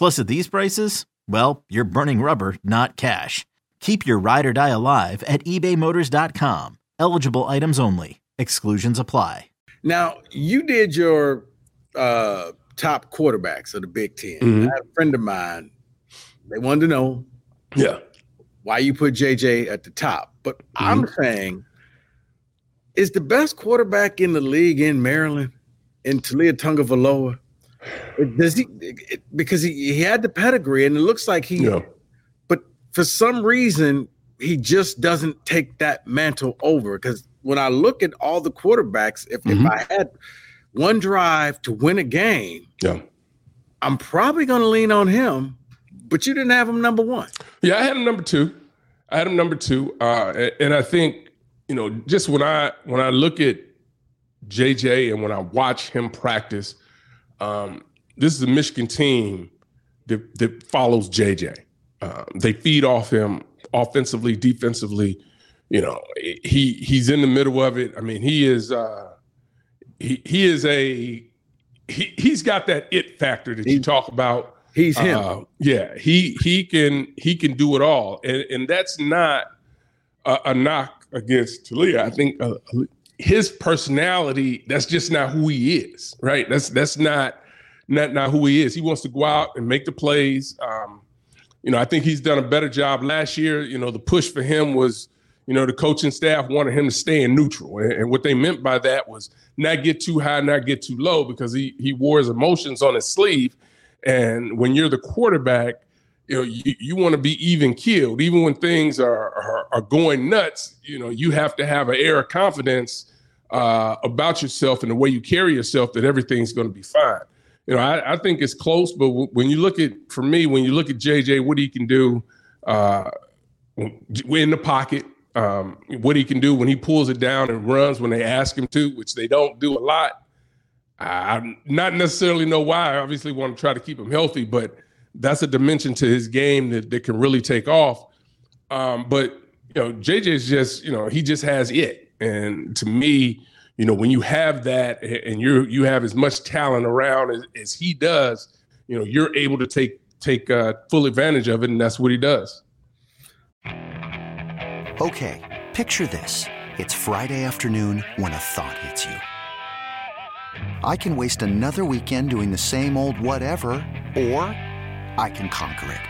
Plus, at these prices, well, you're burning rubber, not cash. Keep your ride or die alive at ebaymotors.com. Eligible items only. Exclusions apply. Now, you did your uh, top quarterbacks of the Big 10 Mhm. I had a friend of mine, they wanted to know Yeah. why you put JJ at the top. But I'm Mm-hmm. saying, is the best quarterback in the league in Maryland, in Taulia Tagovailoa? Does he it- because he, he had the pedigree and it looks like he Yeah. but for some reason he just doesn't take that mantle over because when i look at all the quarterbacks if, Mhm. if i had one drive to win a game Yeah. i'm probably going to lean on him but you didn't have him number one Yeah, I had him number two. I had him number two, uh, and I think you know just when I when I look at JJ and when I watch him practice, um, this is a Michigan team that that follows JJ. Uh, they feed off him offensively, defensively. You know, he he's in the middle of it. I mean, he is uh, he he is a he he's got that it factor that you talk about. he's him Uh, yeah, he he can he can do it all, and and that's not a, a knock against Taulia. I think uh, his personality that's just not who he is. Right? That's that's not not not who he is. He wants to go out and make the plays. Um, you know, I think he's done a better job last year. You know, the push for him was, you know, the coaching staff wanted him to stay in neutral, and, and what they meant by that was not get too high, not get too low, because he he wore his emotions on his sleeve. And when you're the quarterback, you know you, you want to be even keeled, even when things are, are are going nuts. You know, you have to have an air of confidence uh, about yourself and the way you carry yourself that everything's going to be fine. You know, I, I think it's close, but w- when you look at, for me, when you look at JJ, what he can do uh, in the pocket, um, what he can do when he pulls it down and runs when they ask him to, which they don't do a lot. I not necessarily know why. I obviously want to try to keep him healthy, but that's a dimension to his game that, that can really take off. Um, but you know, JJ's just you know he just has it, and to me, you know, when you have that and you you have as much talent around as, as he does, you know, you're able to take take uh, full advantage of it, and that's what he does. Okay, picture this. It's Friday afternoon when a thought hits you. I can waste another weekend doing the same old whatever, or I can conquer it.